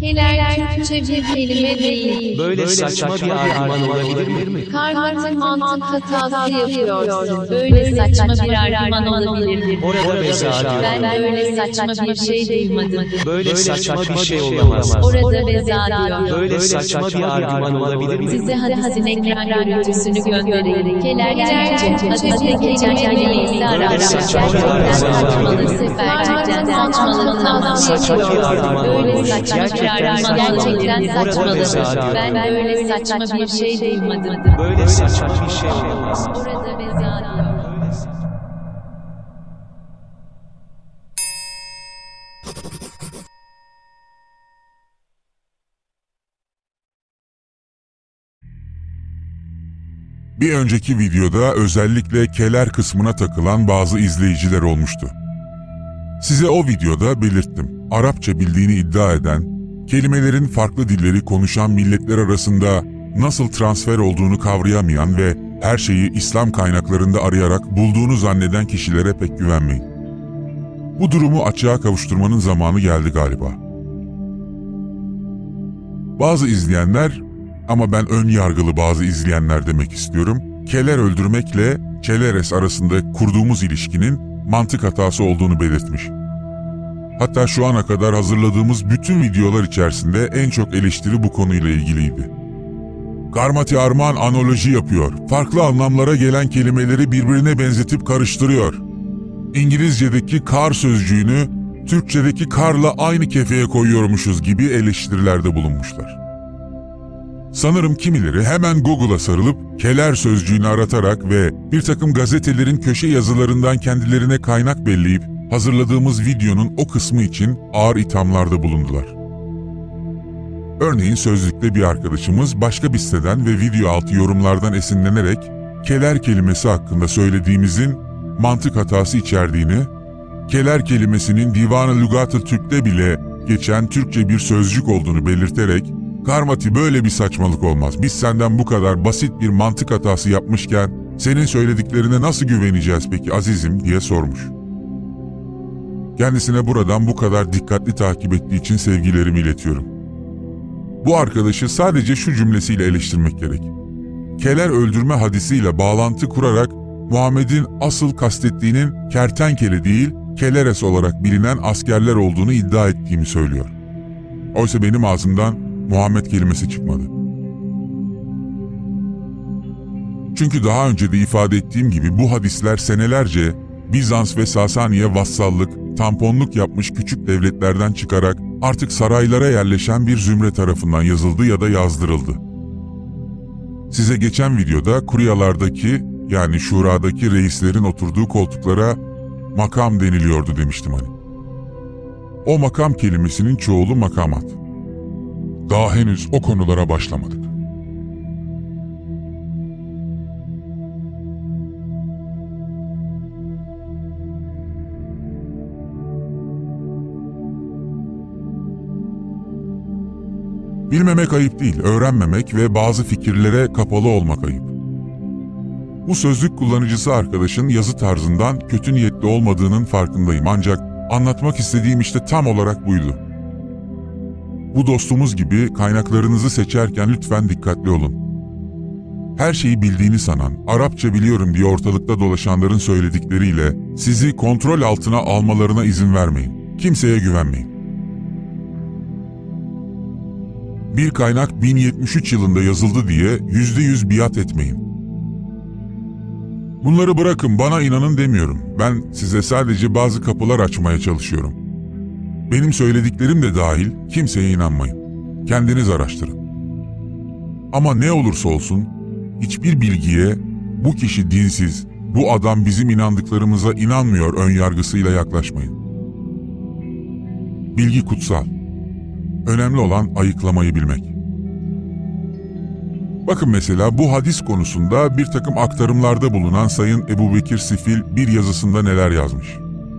Keler Türkçe bir kelime değil. Böyle saçma bir argüman olabilir mi? Karmatik mantık hatası yapıyorsun. Böyle saçma bir argüman olabilir mi? Orada beza Ben diyor. böyle saçma bir şey duymadım. Böyle saçma bir şey olamaz. Orada beza diyor. Böyle saçma bir argüman olabilir mi? Size hadisin ekran görüntüsünü göndereyim. Keler Türkçe, hadiste geçen kelimeyi ara ara. saçma bir argüman saçmalık seferlerden saçmalık Saçma bir argüman Böyle olabilir. saçma bir argüman gerçekten Orada saçmalık. beza diyor. Ben böyle saçma bir şey duymadım. Böyle saçma bir şey olamaz. Orada beza diyor. Bir önceki videoda özellikle keler kısmına takılan bazı izleyiciler olmuştu. Size o videoda belirttim. Arapça bildiğini iddia eden, kelimelerin farklı dilleri konuşan milletler arasında nasıl transfer olduğunu kavrayamayan ve her şeyi İslam kaynaklarında arayarak bulduğunu zanneden kişilere pek güvenmeyin. Bu durumu açığa kavuşturmanın zamanı geldi galiba. Bazı izleyenler ama ben ön yargılı bazı izleyenler demek istiyorum. Keler öldürmekle Çeleres arasında kurduğumuz ilişkinin mantık hatası olduğunu belirtmiş. Hatta şu ana kadar hazırladığımız bütün videolar içerisinde en çok eleştiri bu konuyla ilgiliydi. Karmati Armağan analoji yapıyor. Farklı anlamlara gelen kelimeleri birbirine benzetip karıştırıyor. İngilizce'deki kar sözcüğünü Türkçedeki karla aynı kefeye koyuyormuşuz gibi eleştirilerde bulunmuşlar. Sanırım kimileri hemen Google'a sarılıp keler sözcüğünü aratarak ve bir takım gazetelerin köşe yazılarından kendilerine kaynak belleyip hazırladığımız videonun o kısmı için ağır ithamlarda bulundular. Örneğin sözlükte bir arkadaşımız başka bir siteden ve video altı yorumlardan esinlenerek keler kelimesi hakkında söylediğimizin mantık hatası içerdiğini, keler kelimesinin Divan-ı Lugat-ı Türk'te bile geçen Türkçe bir sözcük olduğunu belirterek Karmati böyle bir saçmalık olmaz. Biz senden bu kadar basit bir mantık hatası yapmışken senin söylediklerine nasıl güveneceğiz peki azizim diye sormuş. Kendisine buradan bu kadar dikkatli takip ettiği için sevgilerimi iletiyorum. Bu arkadaşı sadece şu cümlesiyle eleştirmek gerek. Keler öldürme hadisiyle bağlantı kurarak Muhammed'in asıl kastettiğinin kertenkele değil, keleres olarak bilinen askerler olduğunu iddia ettiğimi söylüyor. Oysa benim ağzımdan Muhammed kelimesi çıkmadı. Çünkü daha önce de ifade ettiğim gibi bu hadisler senelerce Bizans ve Sasaniye vassallık, tamponluk yapmış küçük devletlerden çıkarak artık saraylara yerleşen bir zümre tarafından yazıldı ya da yazdırıldı. Size geçen videoda kuryalardaki yani şuradaki reislerin oturduğu koltuklara makam deniliyordu demiştim hani. O makam kelimesinin çoğulu makamat. Daha henüz o konulara başlamadık. Bilmemek ayıp değil, öğrenmemek ve bazı fikirlere kapalı olmak ayıp. Bu sözlük kullanıcısı arkadaşın yazı tarzından kötü niyetli olmadığının farkındayım ancak anlatmak istediğim işte tam olarak buydu. Bu dostumuz gibi kaynaklarınızı seçerken lütfen dikkatli olun. Her şeyi bildiğini sanan, Arapça biliyorum diye ortalıkta dolaşanların söyledikleriyle sizi kontrol altına almalarına izin vermeyin. Kimseye güvenmeyin. Bir kaynak 1073 yılında yazıldı diye %100 biat etmeyin. Bunları bırakın bana inanın demiyorum. Ben size sadece bazı kapılar açmaya çalışıyorum. Benim söylediklerim de dahil kimseye inanmayın. Kendiniz araştırın. Ama ne olursa olsun hiçbir bilgiye bu kişi dinsiz, bu adam bizim inandıklarımıza inanmıyor ön yargısıyla yaklaşmayın. Bilgi kutsal. Önemli olan ayıklamayı bilmek. Bakın mesela bu hadis konusunda bir takım aktarımlarda bulunan Sayın Ebu Bekir Sifil bir yazısında neler yazmış.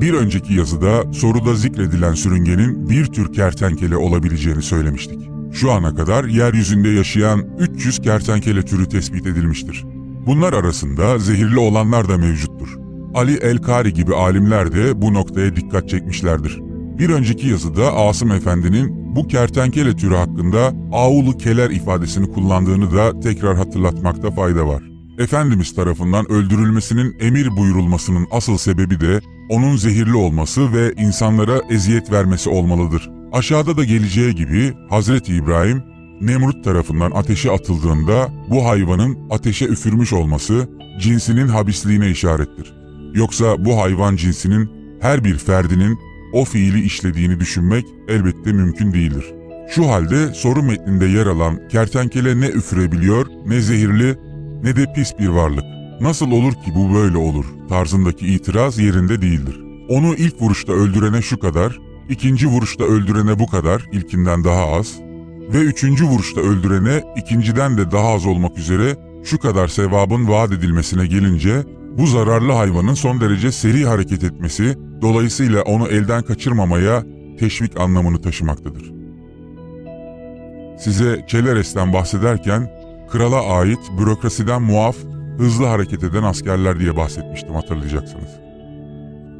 Bir önceki yazıda soruda zikredilen sürüngenin bir tür kertenkele olabileceğini söylemiştik. Şu ana kadar yeryüzünde yaşayan 300 kertenkele türü tespit edilmiştir. Bunlar arasında zehirli olanlar da mevcuttur. Ali El-Kari gibi alimler de bu noktaya dikkat çekmişlerdir. Bir önceki yazıda Asım Efendi'nin bu kertenkele türü hakkında ağulu keler ifadesini kullandığını da tekrar hatırlatmakta fayda var. Efendimiz tarafından öldürülmesinin emir buyurulmasının asıl sebebi de onun zehirli olması ve insanlara eziyet vermesi olmalıdır. Aşağıda da geleceği gibi Hazreti İbrahim Nemrut tarafından ateşe atıldığında bu hayvanın ateşe üfürmüş olması cinsinin habisliğine işarettir. Yoksa bu hayvan cinsinin her bir ferdinin o fiili işlediğini düşünmek elbette mümkün değildir. Şu halde soru metninde yer alan kertenkele ne üfürebiliyor ne zehirli ne de pis bir varlık. Nasıl olur ki bu böyle olur tarzındaki itiraz yerinde değildir. Onu ilk vuruşta öldürene şu kadar, ikinci vuruşta öldürene bu kadar, ilkinden daha az ve üçüncü vuruşta öldürene ikinciden de daha az olmak üzere şu kadar sevabın vaat edilmesine gelince bu zararlı hayvanın son derece seri hareket etmesi dolayısıyla onu elden kaçırmamaya teşvik anlamını taşımaktadır. Size Çeleres'ten bahsederken krala ait bürokrasiden muaf, hızlı hareket eden askerler diye bahsetmiştim hatırlayacaksınız.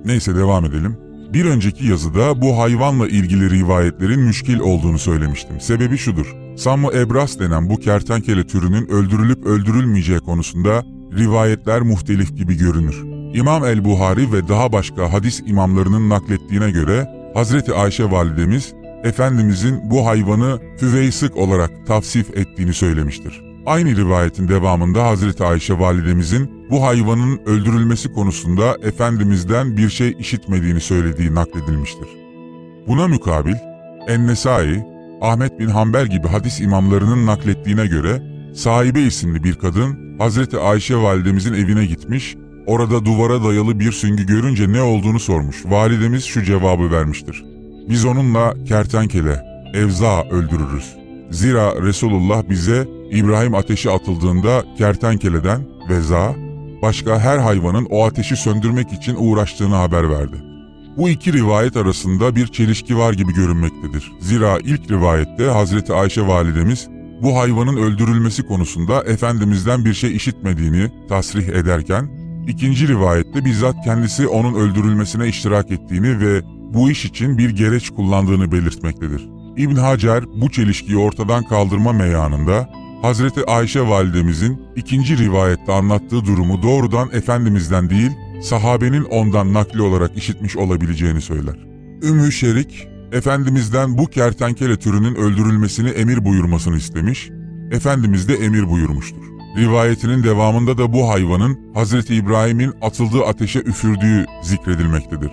Neyse devam edelim. Bir önceki yazıda bu hayvanla ilgili rivayetlerin müşkil olduğunu söylemiştim. Sebebi şudur. Sammu ebras denen bu kertenkele türünün öldürülüp öldürülmeyeceği konusunda rivayetler muhtelif gibi görünür. İmam el-Buhari ve daha başka hadis imamlarının naklettiğine göre Hazreti Ayşe validemiz Efendimizin bu hayvanı füveysık olarak tavsif ettiğini söylemiştir. Aynı rivayetin devamında Hazreti Ayşe validemizin bu hayvanın öldürülmesi konusunda Efendimiz'den bir şey işitmediğini söylediği nakledilmiştir. Buna mukabil En-Nesai, Ahmet bin Hanbel gibi hadis imamlarının naklettiğine göre sahibe isimli bir kadın Hazreti Ayşe validemizin evine gitmiş, orada duvara dayalı bir süngü görünce ne olduğunu sormuş. Validemiz şu cevabı vermiştir. Biz onunla kertenkele, evza öldürürüz. Zira Resulullah bize İbrahim ateşi atıldığında kertenkeleden, veza, başka her hayvanın o ateşi söndürmek için uğraştığını haber verdi. Bu iki rivayet arasında bir çelişki var gibi görünmektedir. Zira ilk rivayette Hazreti Ayşe validemiz bu hayvanın öldürülmesi konusunda Efendimiz'den bir şey işitmediğini tasrih ederken, ikinci rivayette bizzat kendisi onun öldürülmesine iştirak ettiğini ve bu iş için bir gereç kullandığını belirtmektedir. İbn Hacer bu çelişkiyi ortadan kaldırma meyanında Hazreti Ayşe validemizin ikinci rivayette anlattığı durumu doğrudan Efendimiz'den değil, sahabenin ondan nakli olarak işitmiş olabileceğini söyler. Ümmü Şerik, Efendimiz'den bu kertenkele türünün öldürülmesini emir buyurmasını istemiş, Efendimiz de emir buyurmuştur. Rivayetinin devamında da bu hayvanın Hazreti İbrahim'in atıldığı ateşe üfürdüğü zikredilmektedir.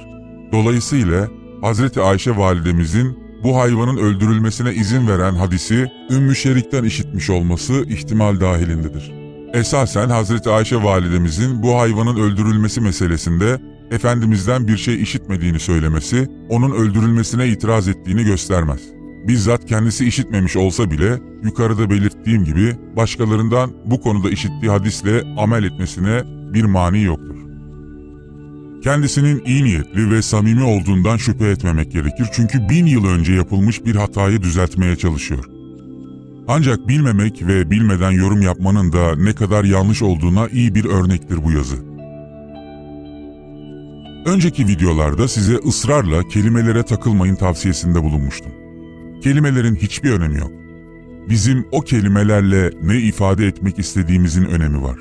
Dolayısıyla Hazreti Ayşe validemizin bu hayvanın öldürülmesine izin veren hadisi Ümmü Şerik'ten işitmiş olması ihtimal dahilindedir. Esasen Hazreti Ayşe validemizin bu hayvanın öldürülmesi meselesinde Efendimiz'den bir şey işitmediğini söylemesi, onun öldürülmesine itiraz ettiğini göstermez. Bizzat kendisi işitmemiş olsa bile yukarıda belirttiğim gibi başkalarından bu konuda işittiği hadisle amel etmesine bir mani yoktur. Kendisinin iyi niyetli ve samimi olduğundan şüphe etmemek gerekir çünkü bin yıl önce yapılmış bir hatayı düzeltmeye çalışıyor. Ancak bilmemek ve bilmeden yorum yapmanın da ne kadar yanlış olduğuna iyi bir örnektir bu yazı. Önceki videolarda size ısrarla kelimelere takılmayın tavsiyesinde bulunmuştum. Kelimelerin hiçbir önemi yok. Bizim o kelimelerle ne ifade etmek istediğimizin önemi var.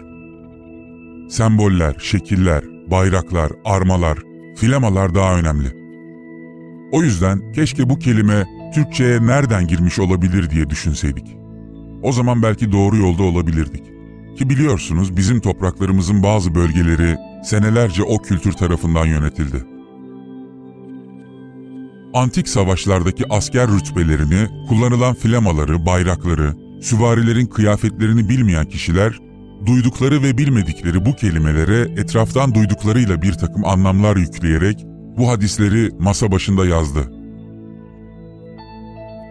Semboller, şekiller, bayraklar, armalar, flamalar daha önemli. O yüzden keşke bu kelime Türkçe'ye nereden girmiş olabilir diye düşünseydik. O zaman belki doğru yolda olabilirdik. Ki biliyorsunuz bizim topraklarımızın bazı bölgeleri senelerce o kültür tarafından yönetildi. Antik savaşlardaki asker rütbelerini, kullanılan flamaları, bayrakları, süvarilerin kıyafetlerini bilmeyen kişiler duydukları ve bilmedikleri bu kelimelere etraftan duyduklarıyla bir takım anlamlar yükleyerek bu hadisleri masa başında yazdı.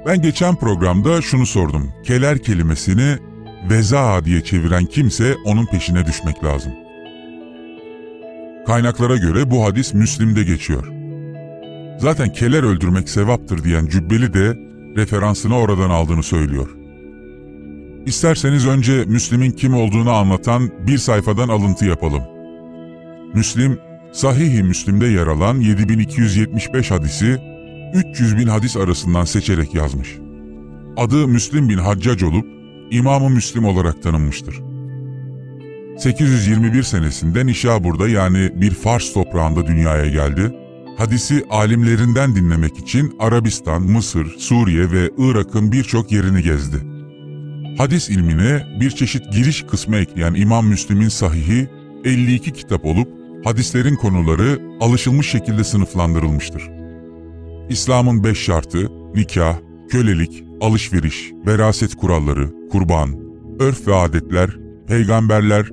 Ben geçen programda şunu sordum. Keler kelimesini veza diye çeviren kimse onun peşine düşmek lazım. Kaynaklara göre bu hadis Müslim'de geçiyor. Zaten keler öldürmek sevaptır diyen Cübbeli de referansını oradan aldığını söylüyor. İsterseniz önce Müslim'in kim olduğunu anlatan bir sayfadan alıntı yapalım. Müslim, Sahih-i Müslim'de yer alan 7275 hadisi 300 bin hadis arasından seçerek yazmış. Adı Müslim bin Haccac olup İmam-ı Müslim olarak tanınmıştır. 821 senesinde Nişabur'da yani bir Fars toprağında dünyaya geldi. Hadisi alimlerinden dinlemek için Arabistan, Mısır, Suriye ve Irak'ın birçok yerini gezdi. Hadis ilmine bir çeşit giriş kısmı ekleyen İmam Müslim'in sahihi 52 kitap olup hadislerin konuları alışılmış şekilde sınıflandırılmıştır. İslam'ın beş şartı, nikah, kölelik, alışveriş, veraset kuralları, kurban, örf ve adetler, peygamberler,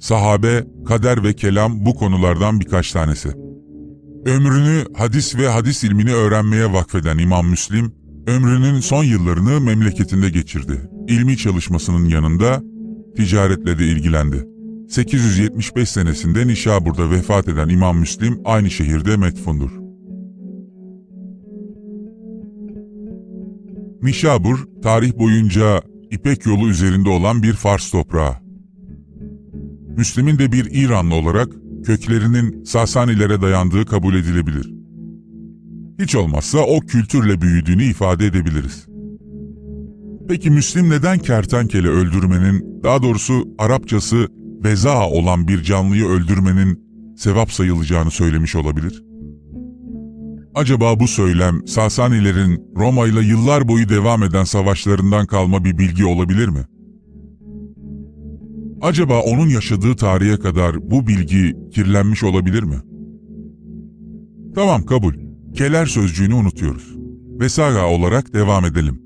sahabe, kader ve kelam bu konulardan birkaç tanesi. Ömrünü hadis ve hadis ilmini öğrenmeye vakfeden İmam Müslim, ömrünün son yıllarını memleketinde geçirdi. İlmi çalışmasının yanında ticaretle de ilgilendi. 875 senesinde Nişabur'da vefat eden İmam Müslim aynı şehirde metfundur. Nişabur, tarih boyunca İpek yolu üzerinde olan bir Fars toprağı. Müslim'in de bir İranlı olarak köklerinin Sasanilere dayandığı kabul edilebilir. Hiç olmazsa o kültürle büyüdüğünü ifade edebiliriz. Peki Müslim neden kertenkele öldürmenin, daha doğrusu Arapçası veza olan bir canlıyı öldürmenin sevap sayılacağını söylemiş olabilir? Acaba bu söylem Sasanilerin Roma ile yıllar boyu devam eden savaşlarından kalma bir bilgi olabilir mi? Acaba onun yaşadığı tarihe kadar bu bilgi kirlenmiş olabilir mi? Tamam kabul. Keler sözcüğünü unutuyoruz. Vesaga olarak devam edelim.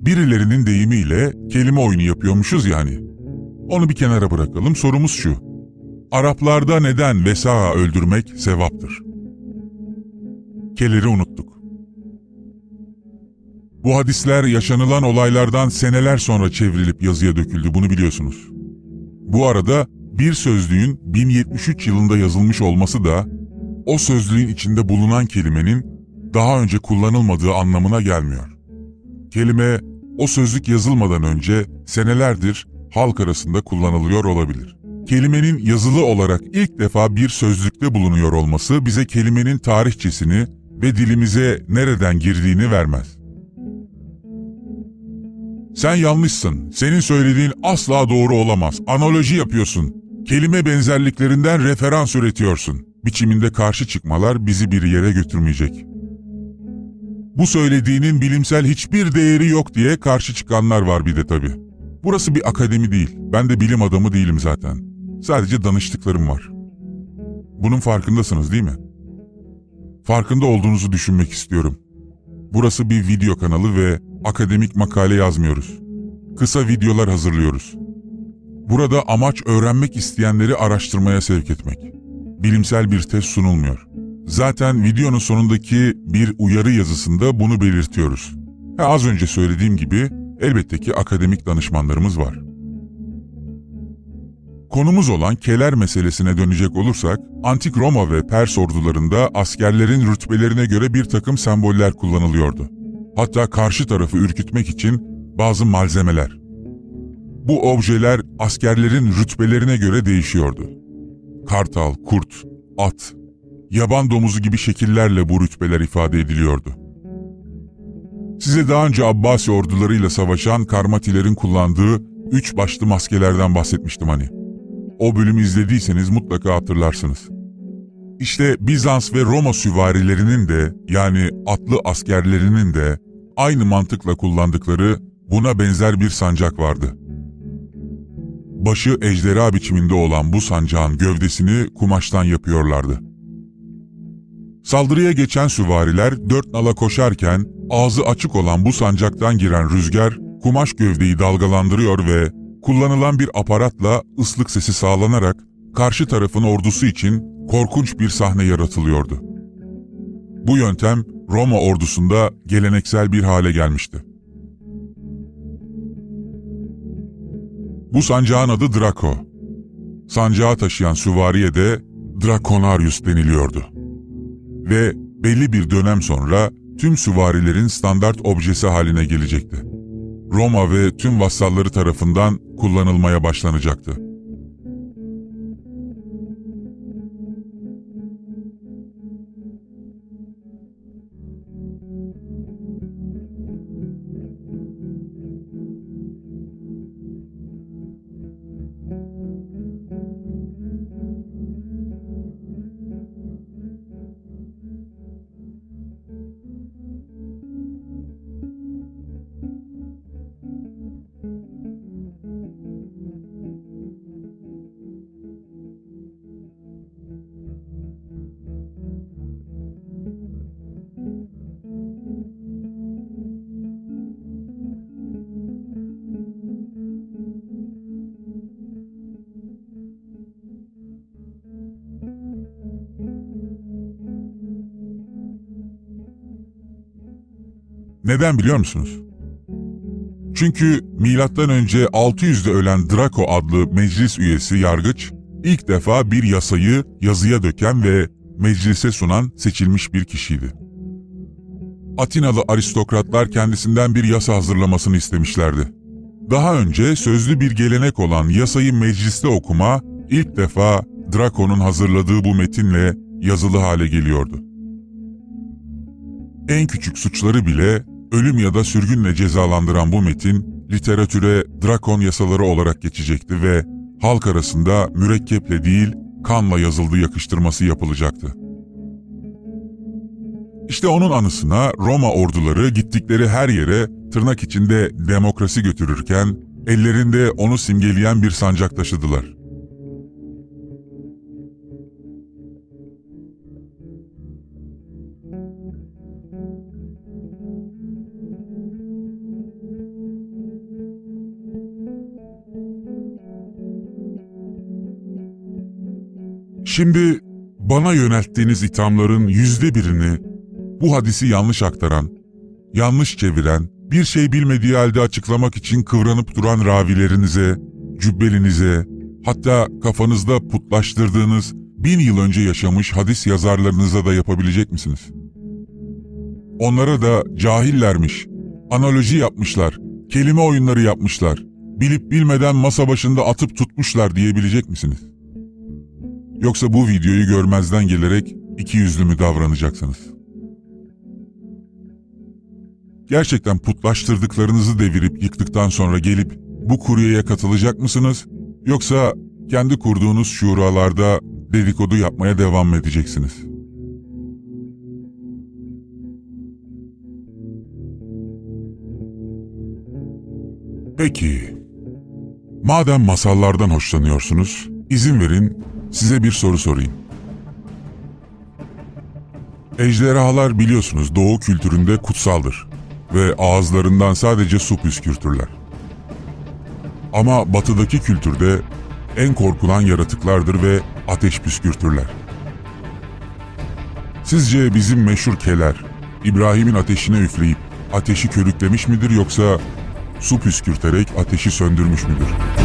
Birilerinin deyimiyle kelime oyunu yapıyormuşuz yani. Onu bir kenara bırakalım. Sorumuz şu. Araplarda neden vesaga öldürmek sevaptır? Keleri unuttuk. Bu hadisler yaşanılan olaylardan seneler sonra çevrilip yazıya döküldü bunu biliyorsunuz. Bu arada bir sözlüğün 1073 yılında yazılmış olması da o sözlüğün içinde bulunan kelimenin daha önce kullanılmadığı anlamına gelmiyor. Kelime o sözlük yazılmadan önce senelerdir halk arasında kullanılıyor olabilir. Kelimenin yazılı olarak ilk defa bir sözlükte bulunuyor olması bize kelimenin tarihçesini ve dilimize nereden girdiğini vermez. Sen yanlışsın. Senin söylediğin asla doğru olamaz. Analoji yapıyorsun. Kelime benzerliklerinden referans üretiyorsun. Biçiminde karşı çıkmalar bizi bir yere götürmeyecek. Bu söylediğinin bilimsel hiçbir değeri yok diye karşı çıkanlar var bir de tabii. Burası bir akademi değil. Ben de bilim adamı değilim zaten. Sadece danıştıklarım var. Bunun farkındasınız değil mi? Farkında olduğunuzu düşünmek istiyorum. Burası bir video kanalı ve akademik makale yazmıyoruz. Kısa videolar hazırlıyoruz. Burada amaç öğrenmek isteyenleri araştırmaya sevk etmek. Bilimsel bir test sunulmuyor. Zaten videonun sonundaki bir uyarı yazısında bunu belirtiyoruz. Ha, az önce söylediğim gibi elbette ki akademik danışmanlarımız var. Konumuz olan keler meselesine dönecek olursak, Antik Roma ve Pers ordularında askerlerin rütbelerine göre bir takım semboller kullanılıyordu. Hatta karşı tarafı ürkütmek için bazı malzemeler. Bu objeler askerlerin rütbelerine göre değişiyordu. Kartal, kurt, at, yaban domuzu gibi şekillerle bu rütbeler ifade ediliyordu. Size daha önce Abbasi ordularıyla savaşan Karmatilerin kullandığı üç başlı maskelerden bahsetmiştim hani. O bölümü izlediyseniz mutlaka hatırlarsınız. İşte Bizans ve Roma süvarilerinin de yani atlı askerlerinin de aynı mantıkla kullandıkları buna benzer bir sancak vardı. Başı ejderha biçiminde olan bu sancağın gövdesini kumaştan yapıyorlardı. Saldırıya geçen süvariler dört nala koşarken ağzı açık olan bu sancaktan giren rüzgar kumaş gövdeyi dalgalandırıyor ve kullanılan bir aparatla ıslık sesi sağlanarak karşı tarafın ordusu için korkunç bir sahne yaratılıyordu. Bu yöntem Roma ordusunda geleneksel bir hale gelmişti. Bu sancağın adı Draco. Sancağı taşıyan süvariye de Draconarius deniliyordu. Ve belli bir dönem sonra tüm süvarilerin standart objesi haline gelecekti. Roma ve tüm vassalları tarafından kullanılmaya başlanacaktı. Neden biliyor musunuz? Çünkü milattan önce 600'de ölen Draco adlı meclis üyesi yargıç ilk defa bir yasayı yazıya döken ve meclise sunan seçilmiş bir kişiydi. Atinalı aristokratlar kendisinden bir yasa hazırlamasını istemişlerdi. Daha önce sözlü bir gelenek olan yasayı mecliste okuma ilk defa Draco'nun hazırladığı bu metinle yazılı hale geliyordu. En küçük suçları bile ölüm ya da sürgünle cezalandıran bu metin literatüre drakon yasaları olarak geçecekti ve halk arasında mürekkeple değil kanla yazıldığı yakıştırması yapılacaktı. İşte onun anısına Roma orduları gittikleri her yere tırnak içinde demokrasi götürürken ellerinde onu simgeleyen bir sancak taşıdılar. Şimdi bana yönelttiğiniz ithamların yüzde birini bu hadisi yanlış aktaran, yanlış çeviren, bir şey bilmediği halde açıklamak için kıvranıp duran ravilerinize, cübbelinize, hatta kafanızda putlaştırdığınız bin yıl önce yaşamış hadis yazarlarınıza da yapabilecek misiniz? Onlara da cahillermiş, analoji yapmışlar, kelime oyunları yapmışlar, bilip bilmeden masa başında atıp tutmuşlar diyebilecek misiniz? Yoksa bu videoyu görmezden gelerek iki yüzlü mü davranacaksınız? Gerçekten putlaştırdıklarınızı devirip yıktıktan sonra gelip bu kuryeye katılacak mısınız? Yoksa kendi kurduğunuz şuralarda dedikodu yapmaya devam mı edeceksiniz? Peki, madem masallardan hoşlanıyorsunuz, izin verin size bir soru sorayım. Ejderhalar biliyorsunuz doğu kültüründe kutsaldır ve ağızlarından sadece su püskürtürler. Ama batıdaki kültürde en korkulan yaratıklardır ve ateş püskürtürler. Sizce bizim meşhur keler İbrahim'in ateşine üfleyip ateşi körüklemiş midir yoksa su püskürterek ateşi söndürmüş müdür?